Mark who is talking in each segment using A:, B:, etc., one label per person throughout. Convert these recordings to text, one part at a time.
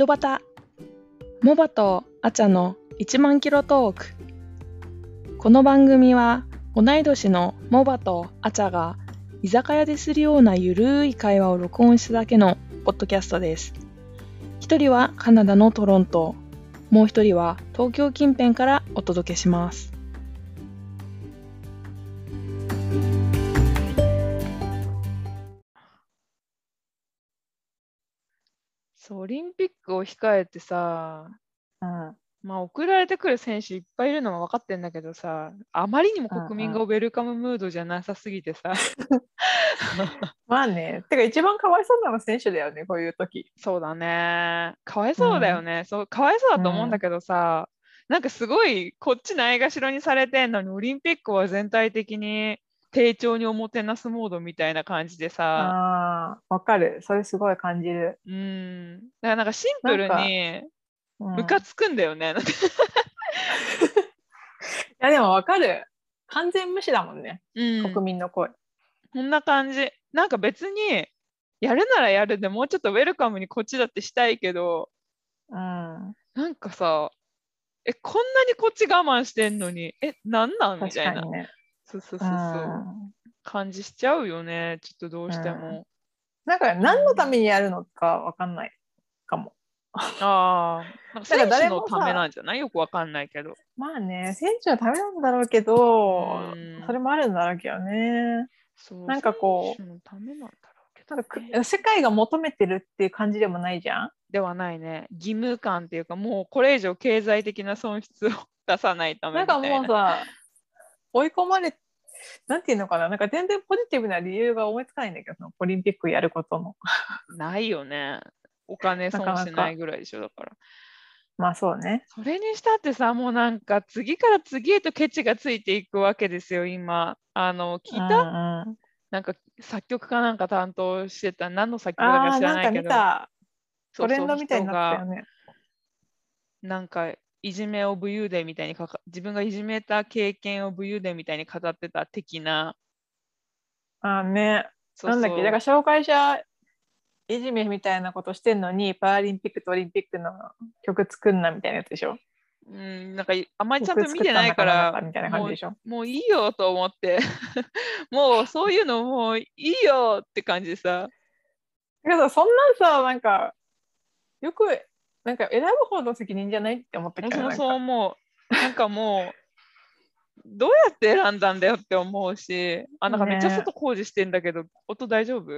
A: ドバタモバとアチャの1万キロトーク。この番組は同い年のモバとアチャが居酒屋でするようなゆるい会話を録音しただけのポッドキャストです。一人はカナダのトロント。もう一人は東京近辺からお届けします。リンピックを控えてさ
B: うん、
A: まあ送られてくる選手いっぱいいるのは分かってんだけどさあまりにも国民がウェルカムムードじゃなさすぎてさ、
B: まあね、てか一番かわいそうなのは選手だよね、こういう時。
A: そうだね。かわいそうだよね、そうかわいそうだと思うんだけどさ、なんかすごいこっちないがしろにされてんのにオリンピックは全体的に丁重におもてなすモードみたいな感じでさ
B: わかる。それすごい感じる。
A: うんだからなんかシンプルに
B: うん
A: ムカつくんだよね、なんか
B: いや、でもわかる。完全無視だもんね、
A: うん
B: 国民の声。
A: こんな感じ。なんか別に、やるならやるでもうちょっとウェルカムにこっちだってしたいけど、
B: うん。
A: なんかさ、え、こんなにこっち我慢してんのに、え、なんなん？み
B: 確
A: たいな。
B: かにね。
A: そうそうそうそう。
B: うん
A: 感じしちゃうよね、ちょっとどうしても。
B: なんか何のためにやるのかわかんないかも。
A: ああ、なんか選手のためなんじゃない？よくわかんないけど。
B: まあね、選手のためなんだろうけど
A: うん、
B: それもあるんだろうけどね。
A: そう
B: なんかこう
A: のためなんだろうけど
B: なん世界が求めてるっていう感じでもないじゃん？
A: ではないね。義務感っていうか、もうこれ以上経済的な損失を出さないため
B: なんか
A: みたいな。
B: もうさ、追い込まれ、なんていうのかな、なんか全然ポジティブな理由が思いつかないんだけど、そのオリンピックやることの。
A: ないよね。お金損しないぐらいでしょ、だから。
B: まあそうね。
A: それにしたってさ、もうなんか次から次へとケチがついていくわけですよ、今。あの、聞いた、
B: うんうん
A: なんか作曲家なんか担当してた、何の作曲家か知ら
B: な
A: いけど、
B: トレンドみたいになってたよね。
A: なんかいじめを武勇伝みたいにかか、自分がいじめた経験を武勇伝みたいに語ってた的な。
B: ああね。
A: そう
B: なんだっけ、だから紹介者いじめみたいなことしてんのに、パラリンピックとオリンピックの曲作んなみたいなやつでしょ？
A: うん、なんかいあんまりちゃんと
B: 曲
A: 見てないから、
B: みたいな感じでしょ？
A: もういいよと思って、もうそういうのもういいよって感じでさ、
B: だけど、そんなんさ、なんか、よく、なんか選ぶ方の責任じゃないって思ったけど、
A: 私もそう思う。なんかもう、どうやって選んだんだよって思うし、あ、なんかめっちゃ
B: ね
A: 外工事してんだけど、音大丈夫？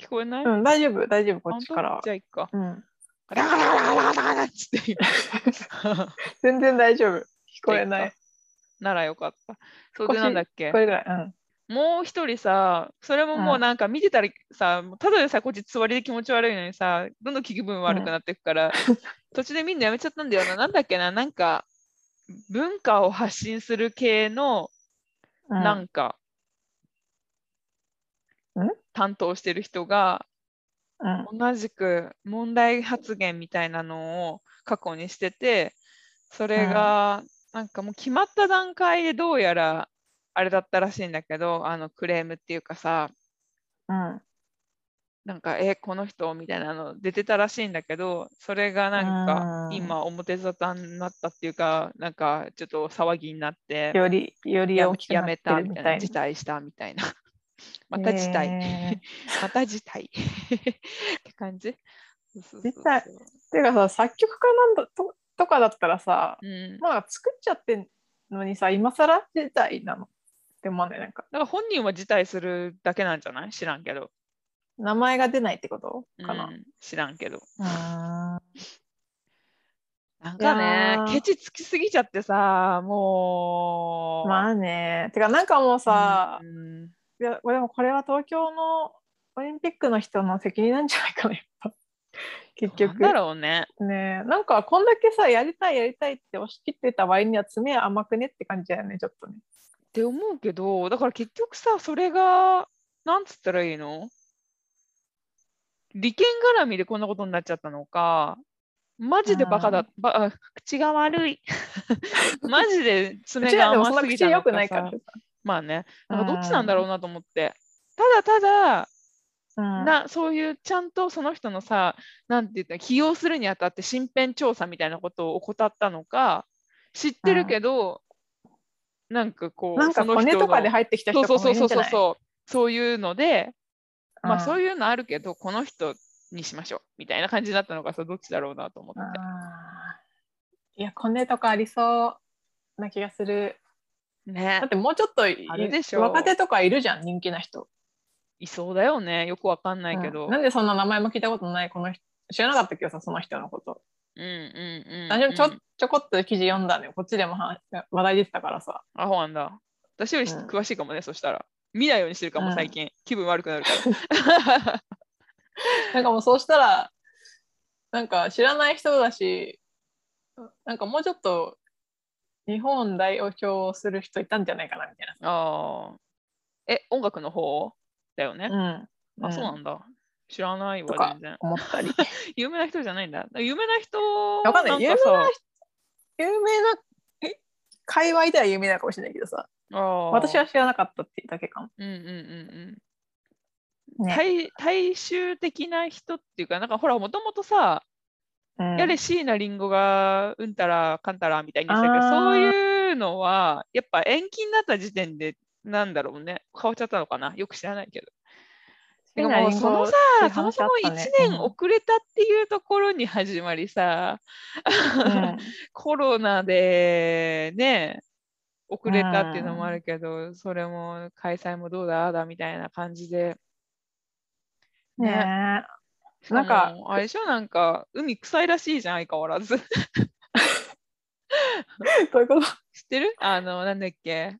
A: 聞こえない、
B: うん、大丈夫、大丈夫、こっちから。
A: じゃあいっか。
B: うん、
A: ガラガラガラガラガっつって今
B: 全然大丈夫。聞こえない。
A: ならよかった。それでなんだっけ
B: これぐらい。うん。
A: もう一人さ、それももうなんか見てたらさ、ただでさ、こっちつわりで気持ち悪いのにさ、どんどん気分悪くなっていくから、途中でみんなやめちゃったんだよな。なんだっけな、なんか文化を発信する系の
B: うん
A: なんか、
B: ん？
A: 担当してる人が
B: うん。
A: 同じく問題発言みたいなのを過去にしてて、それがなんかもう決まった段階でどうやらあれだったらしいんだけど、あのクレームっていうかさ、
B: うん
A: なんか、え、この人みたいなの出てたらしいんだけど、それがなんか
B: うん
A: 今表沙汰になったっていうか、なんかちょっと騒ぎになって、
B: より、より
A: や
B: 大きく
A: やめた
B: るみたい
A: な、辞退したみたいな。また辞退。
B: へ
A: また辞退。って感じそうそうそう
B: 辞退てかさ、作曲家なんだととかだったらさ、
A: うん。
B: まあ作っちゃってんのにさ、今更時代なのって思わないなんか、
A: だから本人は辞退するだけなんじゃない？知らんけど。
B: 名前が出ないってこと？かな。
A: うん、知らんけど。
B: うん
A: なんかね、ケチつきすぎちゃってさ、もう。
B: まあね。てか、なんかもうさ
A: う、ん
B: いやでもこれは東京のオリンピックの人の責任なんじゃないかな、やっぱ。結局。
A: だろうね。
B: ねなんかこんだけさ、やりたいやりたいって押し切ってた場合には爪甘くねって感じだよね、ちょっとね。
A: って思うけど、だから結局さ、それが、なんつったらいいの？利権絡みでこんなことになっちゃったのか、マジでバカだ、ばあ口が悪い。マジで
B: う
A: 爪が甘すぎたの
B: か
A: さ
B: さ。
A: まあね、なんかどっちなんだろうなと思って。ただただ、
B: うん
A: なそういうちゃんとその人のさなんて言ったら起用するにあたって身辺調査みたいなことを怠ったのか知ってるけど、なんかこう
B: なんか骨とかで入ってきた人
A: そうそうそうそうそうそういうので、まあそう
B: いう
A: のあるけどこの人にしましょうみたいな感じだったのかさどっちだろうなと思って。て。
B: いや骨とかありそうな気がする。
A: ね。
B: だってもうちょっとい
A: あるでしょ
B: 若手とかいるじゃん人気な人。
A: いそうだよね。よくわかんないけど。
B: うん。なんでそんな名前も聞いたことないこの人？知らなかったけどさその人のこと
A: うんうんうん、
B: 私もちょ,、
A: うん
B: ちょこっと記事読んだのよこっちでも話話題出てたからさ
A: アホなんだ。私より
B: うん
A: 詳しいかもね、そしたら。見ないようにしてるかも、
B: うん
A: 最近。気分悪くなるから。
B: なんかもうそうしたらなんか知らない人だしなんかもうちょっと日本代表する人いたんじゃないかなみたい
A: ああ。え、音楽の方？だよね。
B: な、うん、
A: あ、そうなんだ。知らないわ、全然。
B: 思ったり。
A: 有名な人じゃないんだ。有名な人
B: わかんない。有名な有名なえ？界隈では有名なのかもしれないけどさ。私は知らなかったっていうだけかも、
A: うんうんうんうん。
B: ね。
A: 大大衆的な人っていうか、なんかほら、もともとさ、
B: うん。
A: やれ椎名林檎がうんたらかんたらみたいにしたけど、
B: あー。
A: そういうのは、やっぱ延期になった時点で、なんだろうね、変わっちゃったのかな、よく知らないけど。てかもうそのさ、そもそも1
B: 話あったね。
A: 年遅れたっていうところに始まりさ、
B: うん。
A: コロナでね、遅れたっていうのもあるけど、それも開催もどうだ？ああだみたいな感じで。
B: ね
A: ね。
B: なんか
A: も、あれでしょ、なんか、海臭いらしいじゃん、相変わらず。
B: どういうこと？
A: 知ってる？あの、なんだっけ？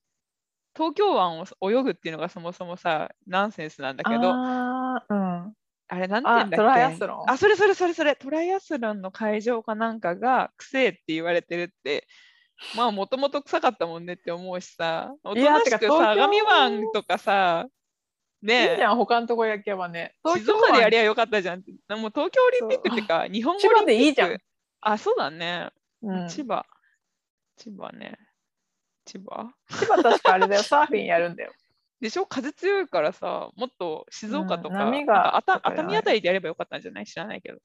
A: 東京湾を泳ぐっていうのがそもそもさ、ナンセンスなんだけど、あ
B: うん。
A: れなんて言うんだっけ？
B: あトライアスロン？
A: あ、それそれそれそれ、トライアスロンの会場かなんかが臭いって言われてるって、まあもともと臭かったもんねって思うしさ、おと
B: いや
A: なしく相模湾とかさ、
B: いい
A: ね
B: じゃん他のとこ焼けばね。
A: 静岡でやり
B: ゃ
A: ゃよかったじゃん。もう東京オリンピックってか、日本語
B: でいいじゃん。
A: あ、そうだね。
B: うん、
A: 千葉。千葉ね。千葉？
B: 千葉確かあれだよ。サーフィンやるんだよ。
A: でしょ？風強いからさ、もっと静岡とか、
B: うん
A: かあた熱海あたりでやればよかったんじゃない？知らないけど。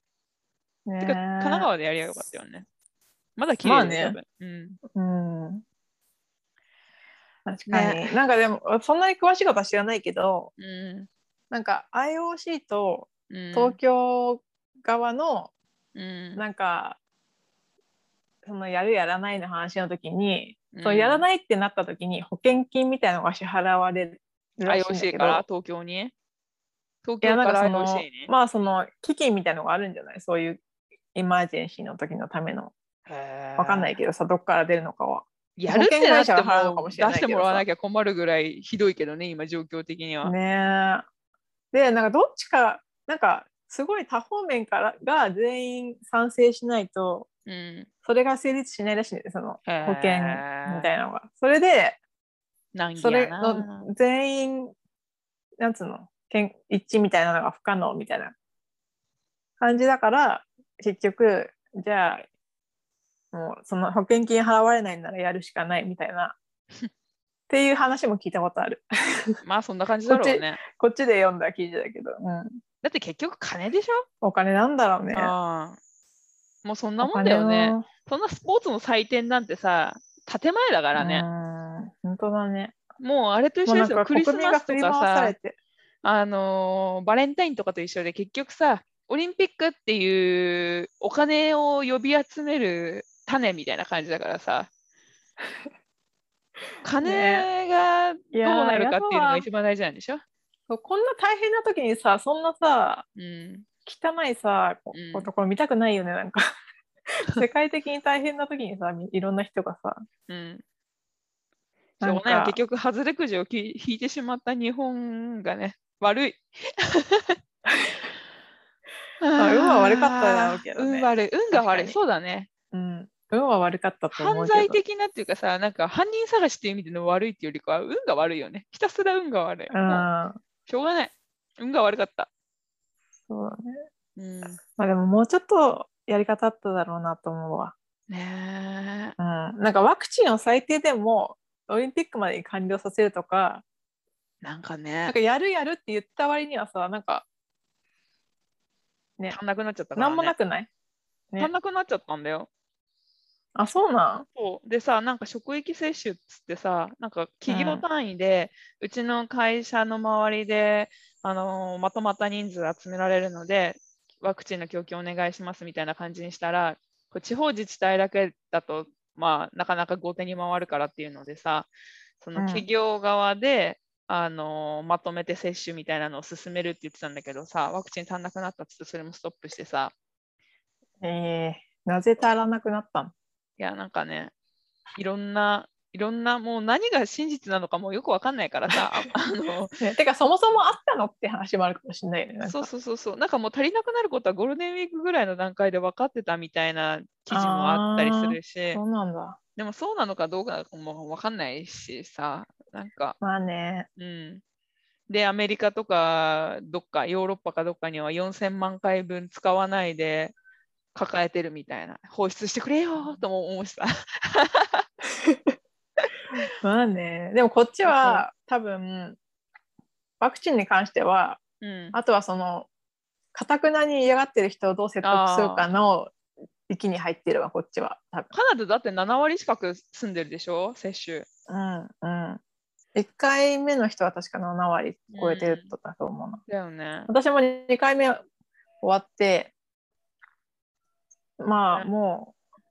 B: ね
A: てか、神奈川でやりゃよかったよね。まだ綺
B: まあね。
A: 麗だよ、多分。うん。
B: うん。確かに、なんかでもそんなに詳しいことは知らないけど
A: うん。
B: なんか IOC と
A: うん、
B: 東京側の
A: うん、
B: なんか、そのやるやらないの話の時に、
A: うん
B: そのやらないってなった時に保険金みたいなのが支払われるらしいんだ
A: IOC
B: けど。
A: から東京に？東京から IOC に
B: まあその基金みたいのがあるんじゃない？そういうエマージェンシーの時のための。わかんないけどさどっから出るのかは。
A: やるってなって
B: 保険会社が払うのか
A: も出してもらわなきゃ困るぐらいひどいけどね、今状況的には。
B: ねえ。でなんかどっちかなんかすごい多方面からが全員賛成しないと
A: うん。
B: それが成立しないらしいんだよその保険みたいなのがそれでそれ。の全員なんつうのけん一致みたいなのが不可能みたいな感じだから結局じゃあもうその保険金払われないならやるしかないみたいな っていう話も聞いたことある
A: まあそんな感じだろうね。
B: こっちで読んだ記事だけど、うん、
A: だって結局金でしょ？
B: お金なんだろうね。
A: もうそんな
B: お
A: もんだよね。そんなスポーツの祭典なんてさ、建前だからね。
B: うん。本当だね。
A: もうあれと一緒ですよ。クリスマスとか
B: さ
A: あのーバレンタインとかと一緒で結局さ、オリンピックっていうお金を呼び集める種みたいな感じだからさ、金がどうなるかっていうのが一番大事なんでしょ、
B: そうこんな大変な時にさそんなさ
A: うん、
B: 汚いさ、こ
A: うん
B: ところ見たくないよね、なんか。世界的に大変な時にさ、みいろんな人がさ、
A: うん。し
B: なんか
A: 結局、外れくじをき引いてしまった日本がね、悪い。
B: まあ運は悪かっただろうけどね
A: 運悪い。運が悪い。そうだね。
B: うん、運は悪かったと思
A: 犯
B: うけど。
A: 罪的なっていうかさ、なんか犯人探しっていう意味での悪いっていうよりかは、運が悪いよね。ひたすら運が悪い。
B: う
A: んしょうがない。運が悪かった。
B: そうだね。
A: うん。
B: まあでももうちょっとやり方あっただろうなと思うわ。
A: ねえ。
B: うん、なんかワクチンを最低でもオリンピックまでに完了させるとか、
A: なんか
B: な
A: ね
B: んか。やるやるって言った割にはさ、なんかね
A: 足んなくなっちゃったから、ね。
B: なんもなくない？ね
A: 足んなくなっちゃったんだよ。
B: あ、そうなん。
A: そう。でさ、なんか職域接種っつってさ、なんか企業単位で、うちの会社の周りで、あのーまとまった人数集められるので、ワクチンの供給お願いしますみたいな感じにしたら、こう地方自治体だけだと、まあ、なかなか後手に回るからっていうのでさ、その
B: うん。
A: 企業側で、あのーまとめて接種みたいなのを進めるって言ってたんだけどさ、ワクチン足んなくなったっつってそれもストップしてさ、
B: えー、なぜ足らなくなったの？
A: いや、なんかね、いろんな、いろんな、もう何が真実なのかもうよくわかんないからさ、あ あの、
B: ね、てか、そもそもあったのって話もあるかもしれないよね。
A: そうそうそうそう、なんかもう足りなくなることはゴールデンウィークぐらいの段階で分かってたみたいな記事もあったりするし
B: そ、うなんだ。
A: でもそうなのかどうかも分かんないしさ、なんか、
B: まあね。
A: うん。で、アメリカとか、どっか、ヨーロッパかどっかには4000万回分使わないで抱えてるみたいな、放出してくれよとも思うしさ。
B: まあね。でもこっちは多分、ワクチンに関しては、
A: うん。
B: あとはその、かたくなに嫌がってる人をどう説得するかの域に入ってるわ、こっちは。
A: カナダだって7割近く住んでるでしょ、接種。
B: うんうん。1回目の人は確か7割超えてるとだと思うな。
A: だよね。
B: 私も2回目終わって、まあ
A: ね
B: もう、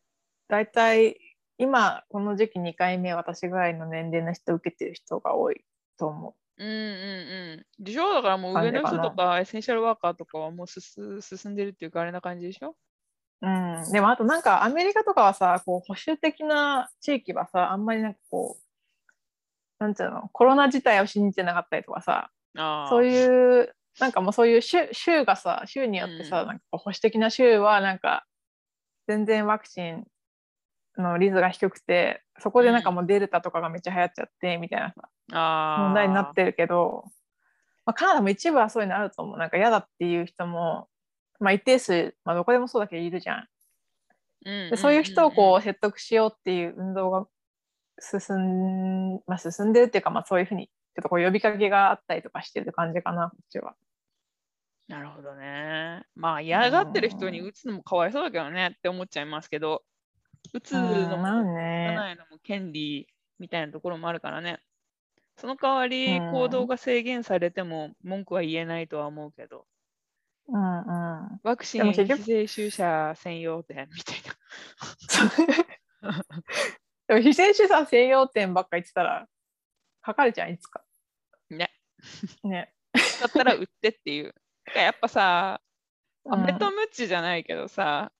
B: 大体今この時期2回目私ぐらいの年齢の人受けてる人が多いと思
A: うんうんうん。でしょ？だからもう上の人とかエッセンシャルワーカーとかはもうすす進んでるっていうかあれな感じでしょ？
B: う。うん、でもあとなんかアメリカとかはさこう保守的な地域はさあんまりなんかこうなんていうのコロナ自体を信じてなかったりとかさ。そういうなんかもうそういう州州がさ州によってさ、
A: うん
B: なんか保守的な州はなんか全然ワクチンの率が低くてそこでなんかもうデルタとかがめっちゃ流行っちゃってみたいなさ問題になってるけど、まあ、カナダも一部はそういうのあると思うなんか嫌だっていう人も、まあ、一定数、まあ、どこでもそうだけどいるじゃん。
A: うん
B: でそういう人を
A: ん
B: こう説得しようっていう運動が進ん,、まあ、進んでるっていうか、まあ、そういうふうにちょっとこう呼びかけがあったりとかしてる感じかなこっちは。
A: なるほどね。まあ嫌がってる人に打つのもかわいそうだけどねって思っちゃいますけど、打つのも打た
B: ね
A: ないのも権利みたいなところもあるからね。その代わり
B: うん
A: 行動が制限されても文句は言えないとは思うけど、
B: うんうん、
A: ワクチン非接種者専用店みたい
B: でも非接種者専用店ばっか言ってたら書かれちゃういつか。
A: な。ね。
B: ね。
A: だったら売ってっていう。やっぱさ、
B: うん
A: 飴とムチじゃないけどさ、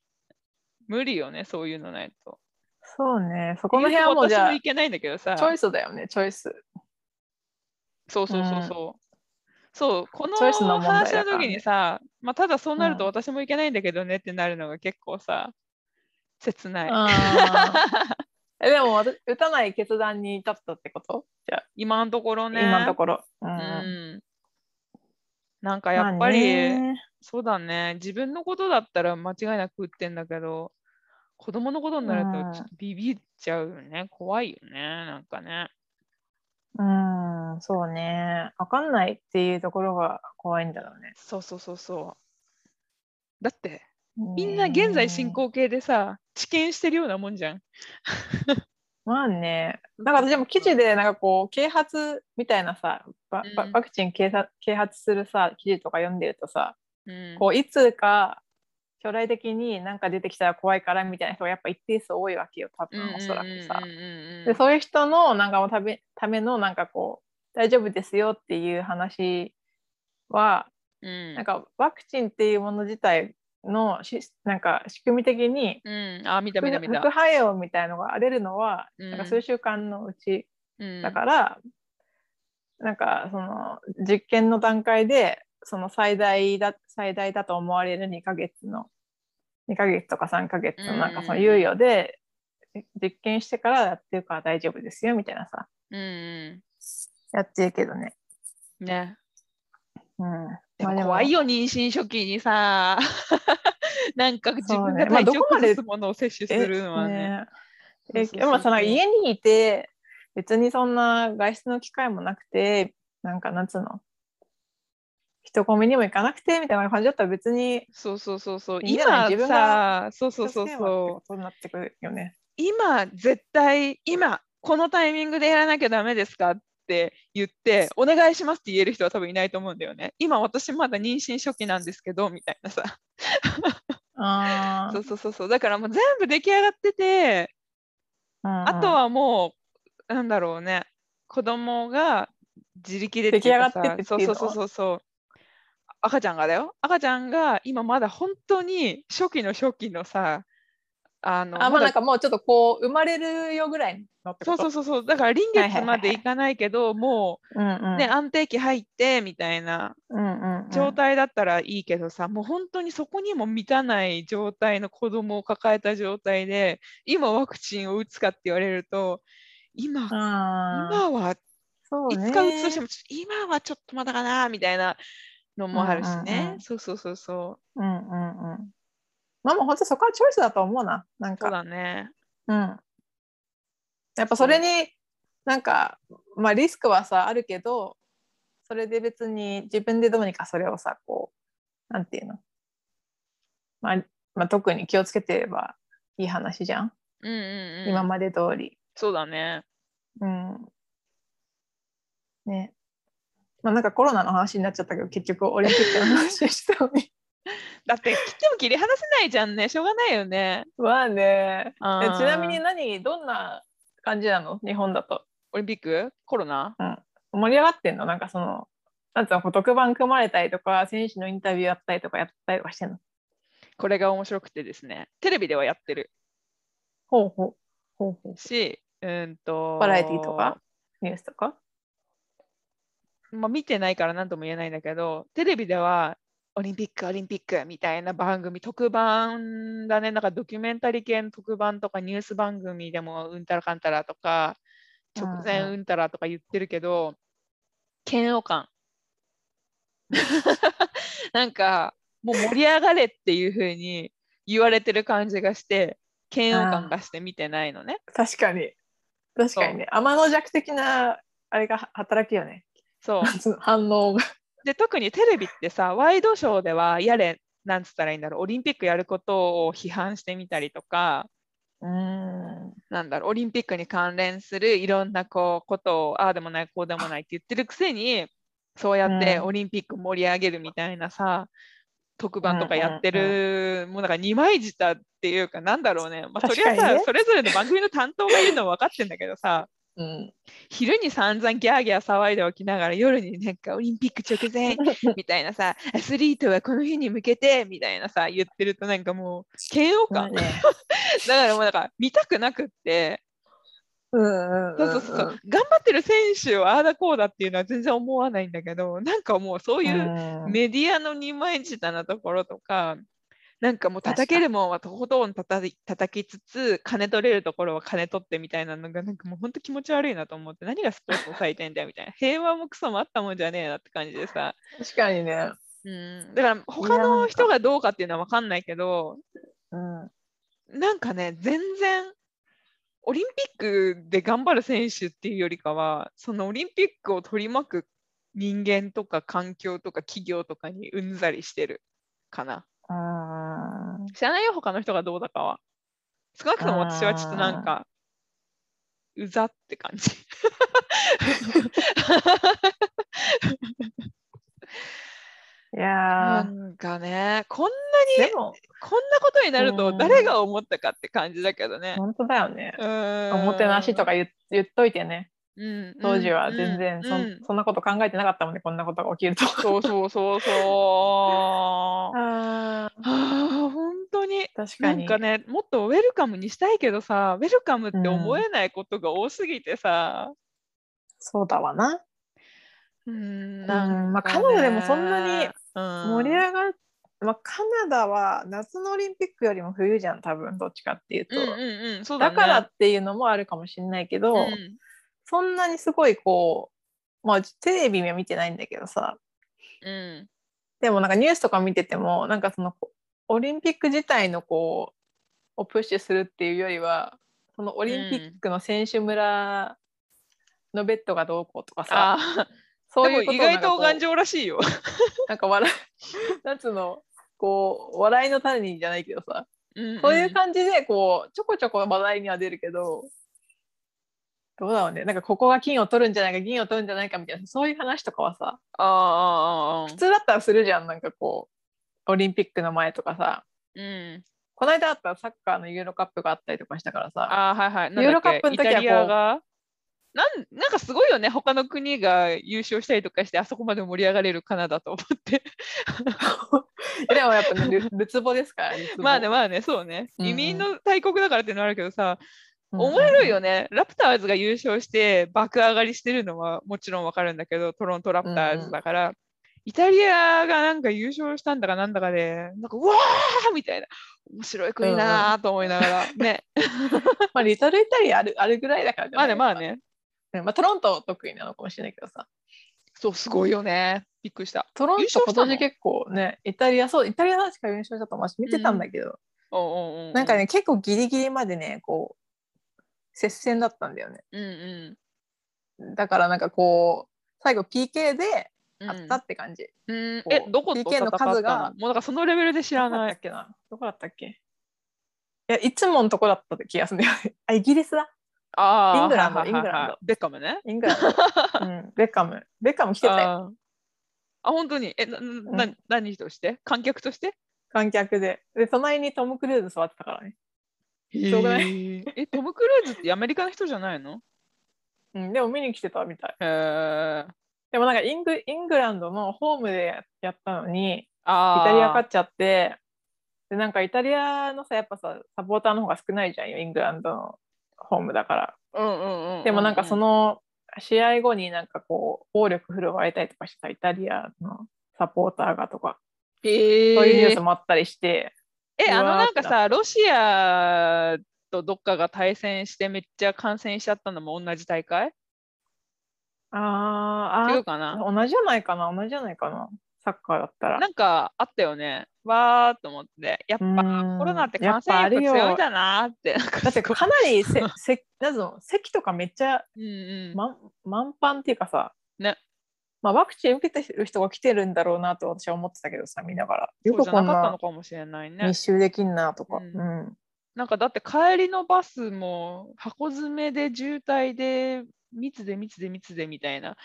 A: 無理よね、そういうのないと。
B: そうねそこの辺はもうじゃあ
A: 私もいけないんだけどさ、
B: チョイスだよねチョイス。
A: そうそうそうそう。そう、この話の時にさ、まあ、ただそうなると
B: うん
A: 私もいけないんだけどねってなるのが結構さ、切ない。
B: えでも私打たない決断に至ったってこと？じゃあ、
A: 今のところね。
B: 今のところ。う
A: うんん。なんかや
B: まあ
A: っぱり、
B: ね
A: そうだね、自分のことだったら間違いなく打ってんだけど、子供のことになる
B: うん
A: とちょっとビビっちゃうよね。怖いよね、なんかね。
B: うん、そうね。わかんないっていうところが怖いんだろうね。
A: そうそうそうそう。だって、みんな現在進行形でさ、治験してるようなもんじゃん。
B: まあね。なんか私も記事でなんかこう啓発みたいなさ、ワワ
A: うん。
B: ワクチン啓発啓発するさ記事とか読んでるとさ、
A: うん、
B: こういつか将来的になんか出てきたら怖いからみたいな人がやっぱ一定数多いわけよ、多分おそらくさ。でそういう人のなんかもためためのなんかこう大丈夫ですよっていう話は、
A: うん。
B: なんかワクチンっていうもの自体のしなんか仕組み的に
A: うん、あ、見た
B: 副
A: 見た見た
B: 副。作用みたいのが荒れるのは、
A: うん
B: なんか数週間のうち
A: うん
B: だから、なんかその実験の段階でその最大だ最大だと思われる2ヶ月の2ヶ月とか3ヶ月のなんかその猶予で実験してからやってるから大丈夫ですよみたいなさ
A: うんう
B: やってるけどね。
A: ん。ね。
B: うん、
A: でも
B: まあ
A: 怖いよ、妊娠初期にさ。なんか自分が体調
B: どこまで
A: 崩すものを摂取するのはね。
B: でもさなんか家にいて別にそんな外出の機会もなくてなんかなんつうの？人混みにも行かなくてみたいな感じだったら別に
A: そうそうそうそう。今
B: 自分
A: さ、そうそうそうそう。
B: なってくるよね。
A: 今絶対今このタイミングでやらなきゃダメですか？って言ってお願いしますって言える人は多分いないと思うんだよね。今私まだ妊娠初期なんですけどみたいなさ。
B: あ
A: そうそうそうそう。だからもう全部出来上がってて、あ
B: あ
A: とはもうなんだろうね子供が自力で
B: 出来上がって
A: さ
B: って
A: そうそうそうそう。赤ちゃんがだよ赤ちゃんが今まだ本当に初期の初期のさあの
B: あまあなんかもうちょっとこう生まれるよぐらいの
A: そうそうそうそう。だから臨月までいかないけど、も
B: うんうん
A: うね、安定期入ってみたいな
B: うんうんうん。
A: 状態だったらいいけどさ、もう本当にそこにも満たない状態の子供を抱えた状態で今ワクチンを打つかって言われると今今は
B: そうね。
A: いつか打つとしても今はちょっとまだかなみたいなのもあるし
B: うんうん
A: ね、
B: うん。
A: そうそうそうそう。
B: うんうんうんまあもう本当そこはチョイスだと思うな。なん
A: そう
B: か
A: だね。
B: うん。やっぱそれになんかまあリスクはさあるけどそれで別に自分でどうにかそれをさこうなんていうの？まあ、まあ、特に気をつけてればいい話じゃん、
A: うんうんうん。
B: 今まで通り。
A: そうだね。
B: うん。ね。まあなんかコロナの話になっちゃったけど結局オリンピックの話してたのに
A: だって切っても切り離せないじゃんね。しょうがないよね。
B: まあね。ちなみに何どんな感じなの？日本だと。
A: オリンピック？コロナ？
B: 盛り上がってんの？なんかそのなんつうの特番組まれたりとか選手のインタビューやったりとかやったりとかしてんの？
A: これが面白くてですね。テレビではやってる。
B: ほうほう。ほうほう。
A: しうんと
B: バラエティとか？ニュースとか？
A: まあ、見てないから何とも言えないんだけどテレビではオリンピックオリンピックみたいな番組特番だね。なんかドキュメンタリー系の特番とかニュース番組でもうんたらかんたらとか直前
B: うん
A: たらとか言ってるけど、嫌悪感。なんかもう盛り上がれっていう風に言われてる感じがして嫌悪感がして見てないのね。
B: 確かに。確かにね。天の弱的なあれが働くよね。
A: そう。
B: 反応が
A: で特にテレビってさワイドショーではやれなんつったらいいんだろうオリンピックやることを批判してみたりとか
B: うん。
A: なんだろうオリンピックに関連するいろんなこうことをああでもないこうでもないって言ってるくせにそうやって
B: うん。
A: オリンピック盛り上げるみたいなさ、特番とかやってる、もうなんか二枚舌っていうかなんだろうね、まあ、そりゃ
B: 確かにね。
A: さそれぞれの番組の担当がいるのは分かってんだけどさ
B: うん。
A: 昼に散々ギャーギャー騒いでおきながら夜になんかオリンピック直前 みたいなさアスリートはこの日に向けてみたいなさ言ってるとなんかもう嫌悪感、
B: まあね。
A: だからもうなんか見たくなくって。
B: うんうん。
A: そうそうそうそう。頑張ってる選手をああだこうだっていうのは全然思わないんだけどなんかもうそういう
B: うん。
A: メディアの二枚舌なところとかなんかもう叩けるもんはとことん叩き叩きつつ金取れるところは金取ってみたいなのがなんかもう本当気持ち悪いなと思って何がスポーツの祭典だよみたいな。平和もクソもあったもんじゃねえなって感じでさ、
B: 確かにね。
A: うん、だから他の人がどうかっていうのは分かんないけど
B: うん。
A: なんかね全然オリンピックで頑張る選手っていうよりかはそのオリンピックを取り巻く人間とか環境とか企業とかにうんざりしてるかな。
B: うん。
A: 知らないよ、他の人がどうだかは。少なくとも私はちょっとなんか、うざって感じ。
B: い
A: な
B: や
A: んかね、こん
B: ーでも
A: こんなことになる
B: うん。
A: と誰が思ったかって感じだけどね。
B: 本当だよね。おもてなしとか言っ言っといてね。
A: うん
B: 当時は全然そ,、
A: うんん
B: そんなこと考えてなかったもんねこんなことが起きると。
A: そうそうそうそう。
B: あ
A: あ、本当に。な
B: 確かに。
A: んかね、もっとウェルカムにしたいけどさ、ウェルカムって思えないことが多すぎてさ、
B: そうだわな。
A: うん、
B: ん
A: なん
B: まあカナダでもそんなに
A: うん。
B: 盛り上がっまあ、カナダは夏のオリンピックよりも冬じゃん多分どっちかっていうと、
A: うんうんうん、そうだ,、ね、
B: だからっていうのもあるかもしれないけど、
A: うん
B: そんなにすごいこうまあテレビは見てないんだけどさ。
A: うん。
B: でもなんかニュースとか見ててもなんかそのオリンピック自体のこうをプッシュするっていうよりはそのオリンピックの選手村のベッドがどうこうとかさ、
A: あ
B: そういう
A: 意外と頑
B: 丈
A: 丈らしいよ。
B: なんか笑い なんつうのこう笑いの種にじゃないけどさ、
A: うん。
B: そういう感じでこうちょこちょこ話題には出るけどどうだろうねなんかここが金を取るんじゃないか銀を取るんじゃないかみたいなそういう話とかはさ
A: あ
B: 普通だったらするじゃんなんかこうオリンピックの前とかさ
A: うん。
B: この間あったサッカーのユーロカップがあったりとかしたからさ
A: ああはいはい。
B: ユーロカップの時はこう
A: なんなんかすごいよね、他の国が優勝したりとかして、あそこまで盛り上がれるかなだと思って。
B: でもやっぱねるるつぼですから
A: まあね、まあね、そうね。移民の大国だからってのあるけどさ、
B: うん。
A: 思えるよね。ラプターズが優勝して爆上がりしてるのはもちろんわかるんだけど、トロントラプターズだから、イタリアがなんか優勝したんだかなんだかで、なんかうわーみたいな、面白い国だなと思いながら、ね。
B: まあリトルイタリアあるあるぐらいだから
A: まあね、まあね。
B: うんまあトロント得意なのかもしれないけどさ。
A: そう、すごいよね。びっくりした。
B: トロント今年結構ねイタリアそうイタリア確か優勝したと思う。し見てたんだけど、
A: おうおうおう
B: なんかね結構ギリギリまでねこう接戦だったんだよね。
A: うんう
B: だからなんかこう最後 PK で
A: ん。
B: 勝ったって感じ、
A: うん、え、どこと
B: PK の数が
A: もうだからそのレベルで知らない。
B: どこだったっ。けな？どこだったっけ？いやいつものとこだった気がするんだよね。あイギリスだ。
A: ああ、
B: イングランドイングランド。
A: ベッカムね。
B: イングランド、うん、ベッカム。ベッカム来てたよ。
A: あ、本当に？え、な、な、
B: うん。
A: 何として？観客として？
B: 観客で。で隣にトム・クルーズ座ってたからねしょうがない。
A: え、トム・クルーズってアメリカの人じゃないの？
B: うん、でも見に来てたみたい。でもなんかイングイングランドのホームでややったのに、イタリア勝っちゃって、で、なんかイタリアのさ、やっぱさ、サポーターの方が少ないじゃんよ、イングランドのホームだから。
A: うんうんうんうん。
B: でもなんかその、試合後になんかこう、暴力振るわれたりとかしてたイタリアのサポーターがとか、
A: えー、
B: そういうニュースもあったりして、
A: え、あの
B: な
A: なんかさ、ロシアとどっかが対戦してめっちゃ感染しちゃったのも同じ大会？
B: あーあ
A: 違うかな？
B: ー、同じじゃないかな、同じじゃないかな、サッカーだったら。
A: なんかあったよね。わーっと思って。やっぱ
B: うん。
A: コロナって
B: や
A: 感染力強いんだなーって。
B: だってかなりせせ なんつうの？席とかめっちゃ
A: うんうん。
B: 満満帆っていうかさ、
A: ね
B: まあ、ワクチン受けてる人が来てるんだろうなと私は思ってたけどさ見ながら。よくこ
A: んかったのかもしれないね。
B: 密。集できんなとか、
A: う
B: うん。
A: なんかだって帰りのバスも箱詰めで渋滞で密で密で密でみたいな。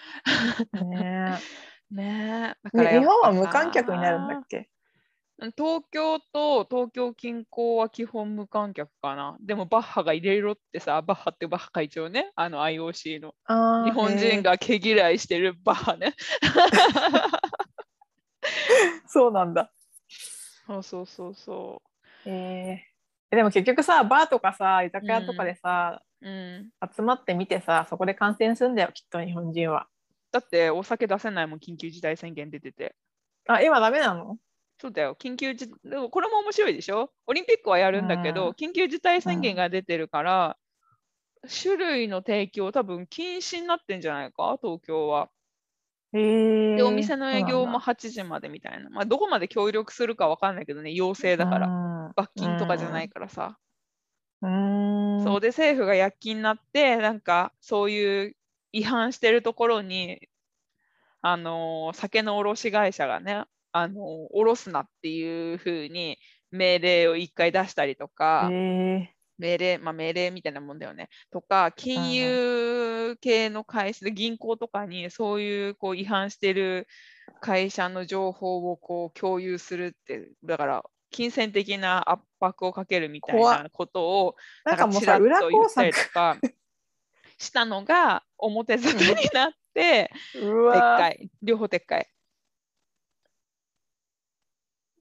B: ね
A: ねえ。だ
B: え日本は無
A: さ
B: 観客になるんだっけ？
A: 東京と東京近郊は基本無観客かな。でもバッハが入れろってさ、バッハってバッハ会長ね、あの IOC の。日本人が毛嫌いしてるバッハね。
B: そうなんだ
A: そうそうそうそ
B: えーでも結局さバーとかさ居酒屋とかでさ、
A: う。うん。
B: 集まってみてさそこで感染するんだよきっと日本人は
A: だってお酒出せないもん、緊急事態宣言出てて。
B: あ今ダメなの？
A: そうだよ、緊急事でもこれも面白いでしょ？オリンピックはやるんだけど、
B: うん。
A: 緊急事態宣言が出てるから、種類の提供多分禁止になってんじゃないか、東京は。で、お店の営業も
B: そ
A: 8時までみたいな。まあ、どこまで協力するかわかんないけどね、要請だから。
B: ら
A: 罰金とかじゃないからさ。
B: うん。
A: そう。で、政府が躍起になって、なんかそういう違反してるところに、あのー酒の卸会社がね、あのー卸すなっていうふうに命令を一回出したりとか、
B: へ
A: 命令、まあ、命令みたいなもんだよね。とか、金融系の会社で銀行とかにそういうこう違反してる会社の情報をこう共有するって、だから金銭的な圧迫をかけるみたいなことを
B: ーなんかもうさ
A: ちらっ
B: 裏工
A: と言ったり
B: 作
A: とかしたのが表沙汰になって 撤回、両方撤回。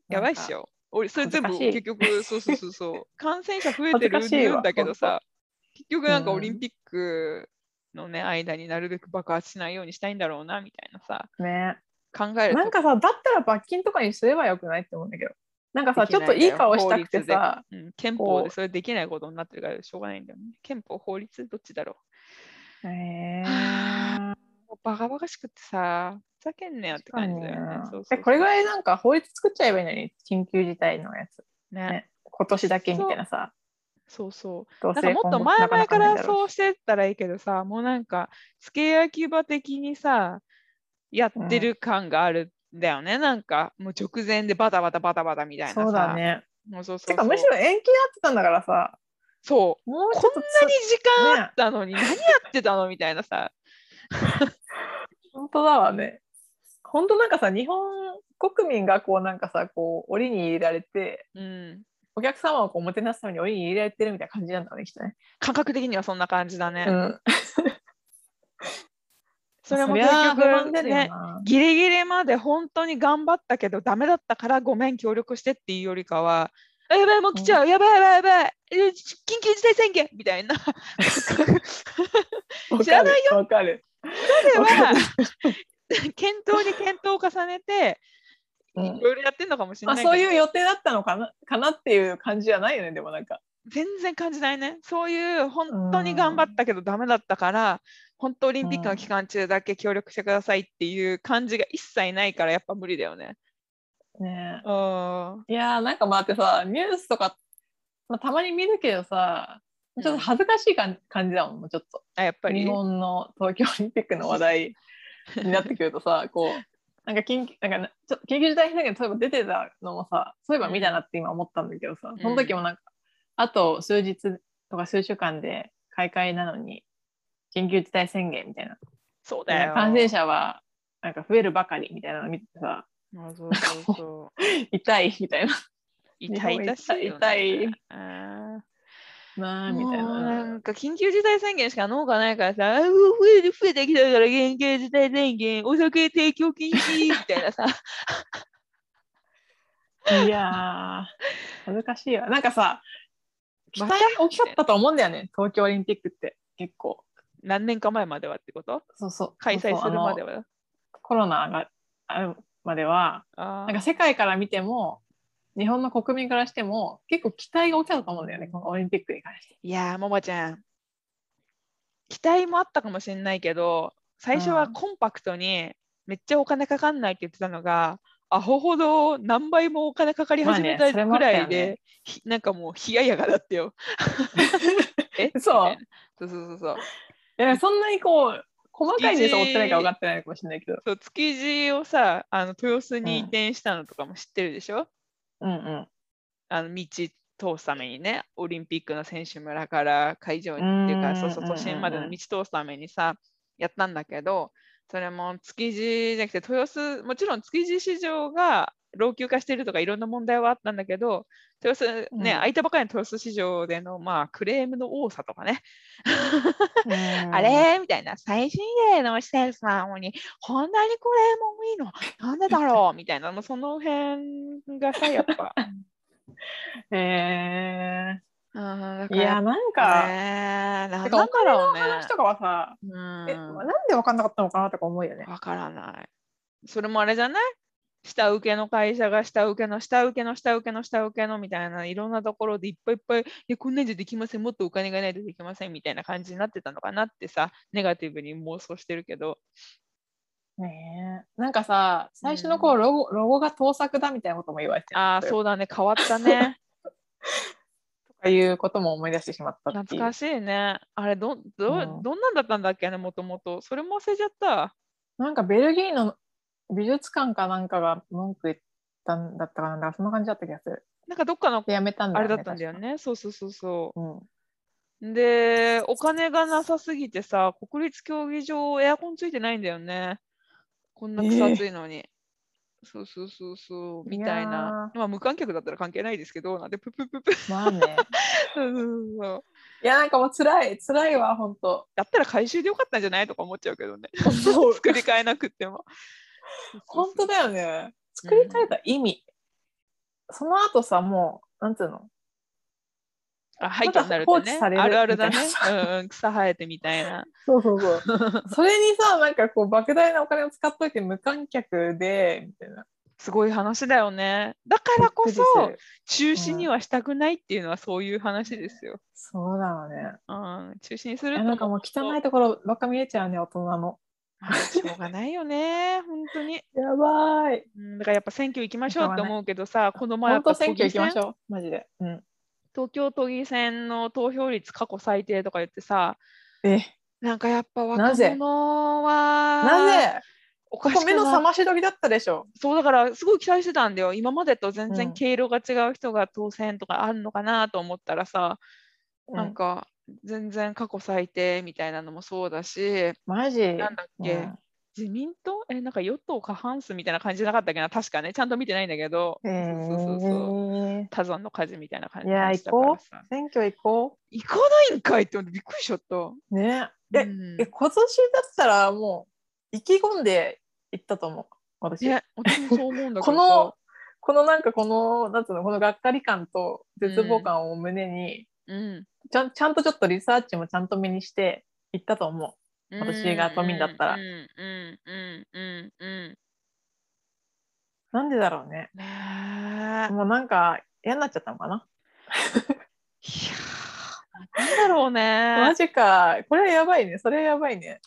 A: やばいっしょ。俺、それ全部結局、そうそうそうそう。感染者増えてるんだけどさ、結局なんか
B: うん。
A: オリンピックのね、間になるべく爆発しないようにしたいんだろうな、みたいなさ、
B: ね。
A: 考えると。
B: なんかさだったら罰金とかにすればよくないって思うんだけど。なんかさちょっといい顔したくてさ
A: うん、憲法でそれできないことになってるからしょうがないんだよね。憲法、法律、どっちだろ
B: へえ
A: う。もうバカバカしくってさ、ふざけんねよって感じだよね。そうそう
B: これぐらいなんか法律作っちゃえばいいのに緊急事態のやつ。
A: ね。
B: ね。今年だけみたいなさ。
A: そう。そう。なんかもっと前々からそうしてったらいいけどさ、もうなんか、付け焼き場的にさ、やってる感があるんだよね、なんかもう直前でバタバタバタバタみたいなさ。
B: そう。だね。
A: もう。そうそう。
B: てかむしろ延期やってたんだからさ、
A: そう。
B: もう。
A: こんなに時間あったのに何やってたのみたいなさ。
B: 本当だわね。本当なんかさ、日本国民がこうなんかさ、こう檻に入れられて、
A: うん。
B: お客様をこうもてなすために檻に入れられてるみたいな感じなんだろうね、きっとね。
A: 感覚的にはそんな感じだね。
B: うん。
A: それも結局ね、
B: な。
A: ギリギリまで本当に頑張ったけどダメだったからごめん協力してっていうよりかは、あやばいもう来ちゃう、やばいやばいやばいえ緊急事態宣言みたいな。知らない
B: よ。わかる。
A: 彼は
B: る
A: 検討に検討を重ねて
B: うん
A: いろいろやってんのかもしれ
B: まあ、
A: ないけど、
B: そういう予定だったのかなかなっていう感じじゃないよね、でもなんか。
A: 全然感じないね。そういう本当に頑張ったけどダメだったから、本当オリンピックの期間中だけ協力してくださいっていう感じが一切ないからやっぱ無理だよね。
B: ね
A: うん。
B: いやーなんか待ってさ、ニュースとか、まあ、たまに見るけどさ、ちょっと恥ずかしいかん感じだもん、ちょっと。
A: あやっぱり？
B: 日本の東京オリンピックの話題 になってくるとさ、こう、なんか緊急なんかなちょ緊急事態宣言例えば出てたのもさ、そういえば見たなって今思ったんだけどさ、その時もなんか、あと数日とか数週間で開会なのに、緊急事態宣言みたいな。
A: そうだよ。
B: 感染者はなんか増えるばかりみたいなの見ててさ、
A: あそうそうそう。
B: 痛いみたいな。
A: 痛い痛しいよ、ね。
B: 痛い
A: あ
B: なあみたいな。
A: なんか緊急事態宣言しか脳がないからさ、増えて増えてきたから緊急事態宣言、お酒提供禁止みたいなさ。
B: いやー、恥ずかしいわ。なんかさ、期
A: ま
B: 待
A: た？
B: 大きかったと思うんだよね、東京オリンピックって結構。
A: 何年か前まではってこと？
B: そうそう。
A: 開催するまで
B: は？
A: は。
B: コロナがあるまでは、
A: あ
B: なんか世界から見ても、日本の国民からしても、結構期待が大きかったと思うんだよね、このオリンピックに関して。
A: いやー、ももちゃん、期待もあったかもしれないけど、最初はコンパクトにめっちゃお金かかんないって言ってたのが、アホほど何倍もお金かかり始めた
B: まあねそれもあね
A: らいで、ひなんかもう冷ややがだったよ。え？
B: そう
A: そうそうそうそう。
B: いやそんなにこう、細かいニュースを追ってないから分かってないかもしれないけど。
A: そう築地をさ、あの豊洲に移転したのとかも知ってるでしょ、
B: うんうん。
A: あの道通すためにね、オリンピックの選手村から会場にっていうか、
B: うん
A: そうそう、都心までの道通すためにさ、やったんだけど、それも築地じゃなくて、豊洲、もちろん築地市場が老朽化してるとかいろんな問題はあったんだけど、豊洲、ね、
B: うん。
A: 開いたばかりの豊洲市場での、まあ、クレームの多さとかね、
B: うん。
A: あれ？みたいな、最新鋭の施設なのに、こんなにクレームもいいの？なんでだろう？みたいな、もうその辺がさ、やっぱ。
B: へ
A: うん、
B: ーいや、なんか、
A: ね、なん
B: てかお金の。話とかはさ、
A: うん。
B: え、なんで分かんなかったのかなとか思うよね。
A: わからない。それもあれじゃない？下請けの会社が下請けの下請けの下請けの下請けのみたいないろんなところでいっぱいいっぱい、いや、こんなんじゃできません、もっとお金がないとできませんみたいな感じになってたのかなってさ、ネガティブに妄想してるけど、
B: ねえなんかさ、最初の頃ロゴ、ロゴが盗作だみたいなことも言われて
A: ああ、そうだね、変わったね。
B: とかいうことも思い出してしまった。
A: 懐かしいね。あれど、ど、
B: うん
A: どんなんだったんだっけね、もともと。それも忘れちゃった。
B: なんかベルギーの美術館かなんかが文句言ったんだったかなんだそんな感じだった気がする。
A: なんかどっかの
B: で、やめたんだよね。
A: あれだったんだよね。そうそうそうそ
B: 確か。
A: う。で、お金がなさすぎてさ、国立競技場エアコンついてないんだよね。こんな草暑いのに。そうそうそうそう、みたいな。まあ無観客だったら関係ないですけど、なんでププププ。
B: うん。まあね。
A: そうそうそう
B: いや、なんかもう辛い、辛いわ、ほんと。
A: だったら回収でよかったんじゃない？とか思っちゃうけどね。
B: そう
A: 作り変えなくっても。
B: 本当だよね。作り変えた意味。その後さ、もう、なんつうの？
A: あ、廃墟になるとね。
B: 放置される
A: あるあるだね。うんうん、草生えてみたいな。
B: そうそうそう。それにさ、なんかこう、莫大なお金を使っといて無観客で、みたいな。
A: すごい話だよね。だからこそ中止にはしたくないっていうのはそういう話ですよ。
B: そうだよね。
A: うん、中止にす
B: い
A: る
B: なんかもう汚
A: い。
B: いところばっか見えちゃうね、大人の。
A: まあしょうがないよね、本当に。
B: やばい。
A: うん、だからやっぱ選挙行きましょうって思うけどさ、この前や
B: 本
A: っぱ
B: 当選挙行きましょう。マジで。うん。
A: 東京都議選の投票率過去最低とか言ってさ、
B: え、
A: なんかやっぱ若者は
B: なぜ？
A: おかしく
B: 目の
A: な
B: 覚まし時だったでしょ。
A: そうだからすごい期待してたんだよ。今までと全
B: うん
A: 然毛色が違う人が当選とかあるのかなと思ったらさ、なんか全然過去最低みたいなのもそうだし、
B: マジ？
A: なんだっけ、
B: うん
A: 自民党？え、なんか与党過半数みたいな感じじゃなかったっけな、確かね、ちゃんと見てないんだけど、
B: へ
A: そうそうそう
B: ー
A: 多山の火事みたいな感じ
B: いや
A: 話したから
B: 行こ
A: さ。
B: 選挙行こ
A: 行かないんかいってびっくりしちゃった。
B: う。ね。え、
A: うん。
B: え今年だったらもう意気込んで行ったと思う？私。
A: ね、私もそう思うんだけど
B: この、このなんかこの、なんつうの、このがっかり感と絶望感を胸に、
A: うん、
B: ちゃんちゃんとちょっとリサーチもちゃんと目にして行ったと思う。私が都民だったら。なんでだろうね。
A: ねえ。
B: もうなんか嫌になっちゃったのかな。
A: いやー、なんだろう
B: マ
A: ね。
B: ジか。これやばいね。それやばいね。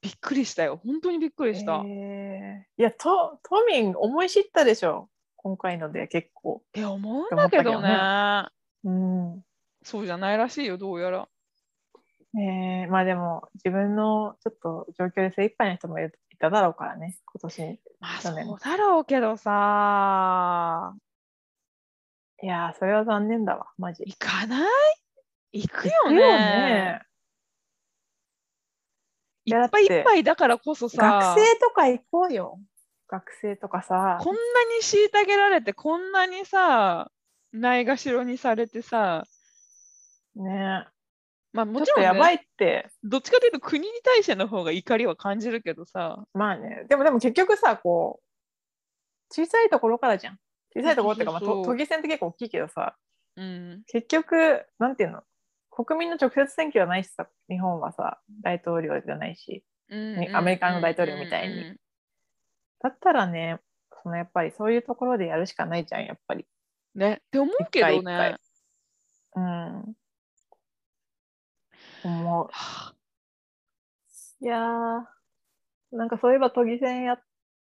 A: びっくりしたよ。本当にびっくりした。
B: えーいや、都都民思い知ったでしょ。今回ので結構。
A: って思うんだけど
B: 思った
A: ね。
B: うん。
A: そうじゃないらしいよ、どうやら。
B: えーまあでも自分のちょっと状況で精一杯の人もいただろうからね、今年。
A: まあ、そうだろうけどさ、
B: いやー、それは残念だわ、マジ。
A: 行かない？行くよ
B: 行く
A: ね。
B: ね
A: いっぱいいっぱいだからこそさ、
B: 学生とか行こうよ。学生とかさ。
A: こんなに虐げられて、こんなにさ、ないがしろにされてさ、
B: ね。
A: まあもちろん、
B: やばいって、
A: どっちかというと国に対しての方が怒りは感じるけどさ、
B: まあね。でもでも結局さ、こう、小さいところからじゃん。小さいところっていうか、まあ、都議選って結構大きいけどさ、
A: うん、
B: 結局、なんていうの？国民の直接選挙はないしさ、日本はさ、大統領じゃないし。
A: うん
B: アメリカの大統領みたいに。だったらね、そのやっぱりそういうところでやるしかないじゃん、やっぱり。
A: ね、って思うけどね。
B: うん。思う。
A: はあ
B: いやー、なんかそういえば都議選やっ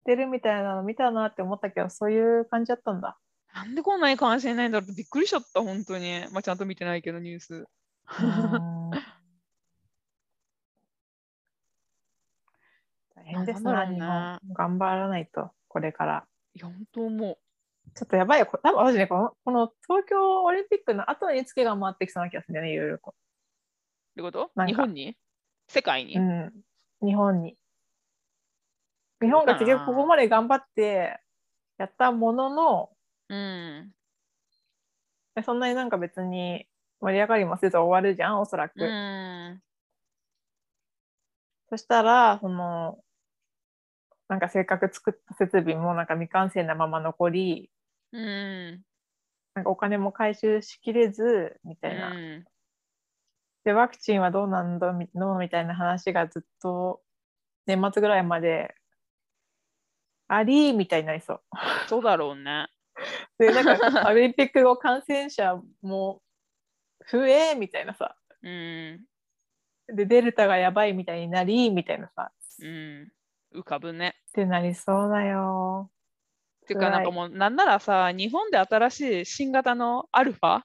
B: てるみたいなの見たなって思ったけど、そういう感じだったんだ。
A: なんでこんなに関心ないんだろうってびっくりしちゃった、本当に。まあ、ちゃんと見てないけど、ニュース。
B: うん 大変です
A: ね
B: 本。頑張らないと、これから。
A: いや、本当思う。
B: ちょっとやばいよ。こ多分私ねこの、この東京オリンピックの後にツケが回ってきそうな気がするんだよね、いろいろこ
A: ってこと？日本に？世界に、
B: う。うん。日本に。日本が結局ここまで頑張ってやったものの、
A: うん。
B: そんなになんか別に盛り上がりもせず終わるじゃん、おそらく。
A: うん。
B: そしたら、その、なんかせっかく作った設備もなんか未完成なまま残り、
A: うん。
B: なんかお金も回収しきれず、みたいな。
A: うん
B: で、ワクチンはどうなんだみのみたいな話がずっと年末ぐらいまでありみたいになりそう。
A: そうだろうね。
B: で、なんかオリンピック後感染者も増えみたいなさ。
A: うん。
B: で、デルタがやばいみたいになりみたいなさ。
A: うん。浮かぶね。
B: ってなりそうだよ。
A: ていうか、なんかもう、なんならさ、日本で新しい新型のアルファ？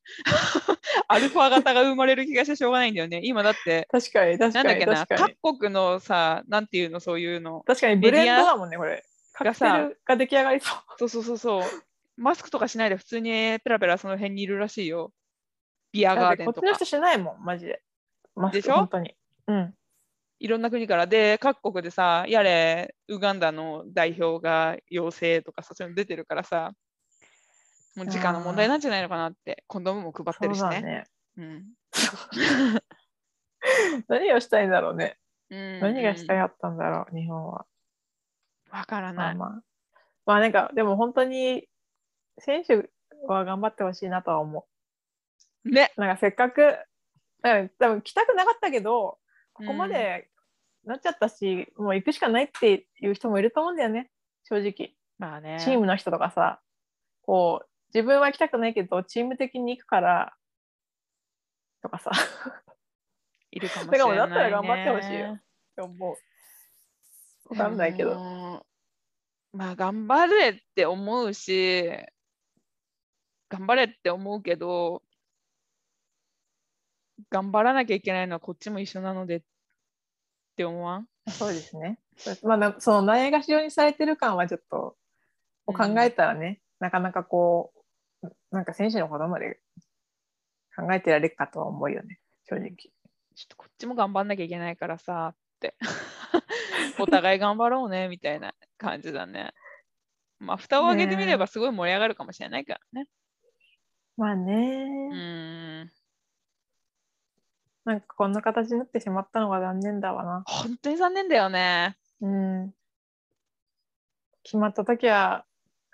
A: アルファ型が生まれる気がしてしょうがないんだよね。今だって、
B: 確かに、確かに、
A: なんだっけな？各国のさ、なんていうの、そういうの。
B: 確かにブレンドだもんね、これ。カクテ
A: さ
B: ルが出来上がりそう。
A: そうそうそうそう。マスクとかしないで普通にペラペラその辺にいるらしいよ。ビアガーデンとか
B: こっちの人。しないもん、マジで。マスク、
A: でしょ？
B: 本当に。うん。
A: いろんな国から。で、各国でさ、やれ、ウガンダの代表が陽性とかさ、そういうの出てるからさ、もう時間の問題なんじゃないのかなって、コンドームも配ってるしね。うん
B: 何をしたいんだろうね。
A: うん
B: 何がした
A: い
B: かったんだろう、日本は。
A: わからない。
B: まあまあ。まあなんか、でも本当に、選手は頑張ってほしいなとは思
A: ね。
B: う。なんかせっかく、なんか多分来たくなかったけど、ここまでなっちゃったし、もう行くしかないっていう人もいると思うんだよね、正直。
A: まあね。
B: チームの人とかさ、こう、自分は行きたくないけど、チーム的に行くから、とかさ、
A: いるかもしれない、ね。
B: だったら頑張ってほしいよって思う。わかんないけど。
A: まあ頑張れって思うし、頑張れって思うけど、頑張らなきゃいけないのはこっちも一緒なのでって思わん？
B: そうですね。まあな、そのないがしろにされてる感はちょっと、を考えたらね、なかなかこう、なんか選手のことまで考えてられるかとは思うよね、正直。
A: ちょっとこっちも頑張んなきゃいけないからさって。お互い頑張ろうねみたいな感じだね。まあ、蓋を開けてみればすごい盛り上がるかもしれないからね。
B: まあね、
A: うーん。
B: なんかこんな形になってしまったのが残念だわな。
A: 本当に残念だよね。
B: うん。決まった時は、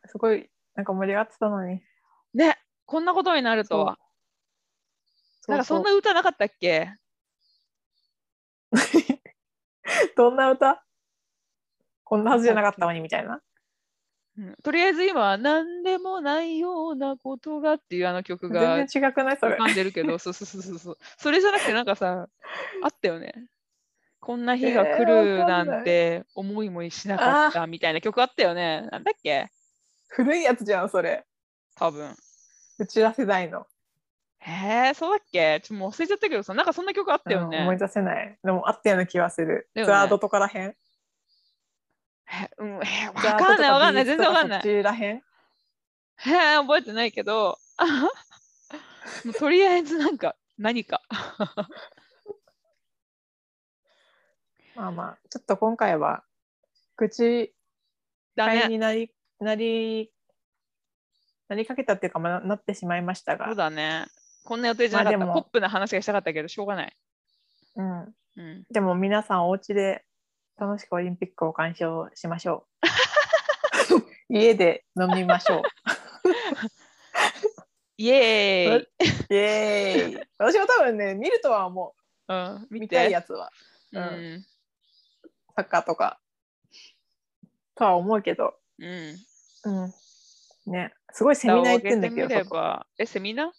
B: すごい、なんか盛り上がってたのに。
A: ね、こんなことになるとは。なんかそんな歌なかったっけ？
B: どんな歌？こんなはずじゃなかったのにみたいな。
A: うんとりあえず今は何でもないようなことがっていうあの曲が
B: 全然違くない？それ
A: 浮。かんでるけど、そうそうそうそうそれじゃなくてなんかさ、あったよね。こんな日が来るなんて思いもしなかったみたいな曲あったよね。なんだっけ？
B: 古いやつじゃん、それ。
A: 多分。
B: うちら世代の。
A: へえ、そうだっけ？ちょっともう忘れちゃったけどさ、なんかそんな曲あったよね。
B: うん思い出せない。でもあったような気はする。
A: ね
B: ザードとからへん？
A: へうん、へわ
B: ザード
A: かんないわかんない、全然わかんない。
B: とそっちらへん？
A: へえ、覚えてないけど、もうとりあえずなんか何か。
B: まあまあ、ちょっと今回は、口
A: だ
B: になり、なり、なりかけたっていうか、まあ、なってしまいましたが
A: そう。だね。こんな予定じゃなかった。
B: まあ
A: ポップな話がしたかったけど、しょうがない。
B: うん。
A: うん、
B: でも皆さんお家で楽しくオリンピックを鑑賞しましょう。家で飲みましょう。
A: イエーイ、
B: イエーイ私も多分ね、見るとは思
A: うん、
B: う。
A: 見
B: 見たい
A: て。
B: やつは。
A: う
B: うん
A: ん。
B: サッカーとか。とは思うけど。
A: うん。
B: うん。ね。すごいセミナー行ってんだけど、
A: え、セミナ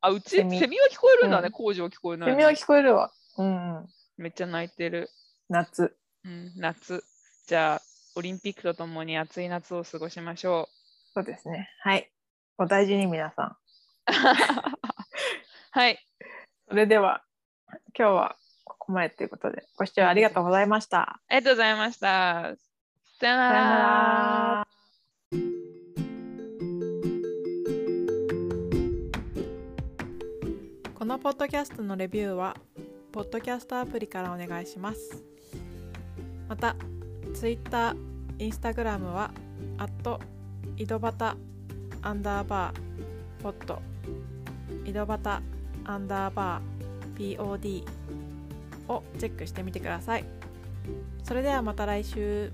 A: あ、うち
B: セミ
A: は聞こえるんだね。
B: うん
A: 工場聞こえないの。
B: セミは聞こえるわ。うん、うん。
A: めっちゃ泣いてる。
B: 夏。
A: うん、夏。じゃあ、オリンピックとともに暑い夏を過ごしましょ
B: そうですね。はい。お大事に皆さん。
A: う。はい。
B: それでは、今日はここまでということで、ご視聴ありがとうございました。
A: ありがとうございました。さよな
B: さよな
A: ら
B: このポッドキャストのレビューは、ポッドキャストアプリからお願いします。また、Twitter、Instagram は、井戸端アンダーバーポッド井戸端アンダーバー POD をチェックしてみてください。それではまた来週。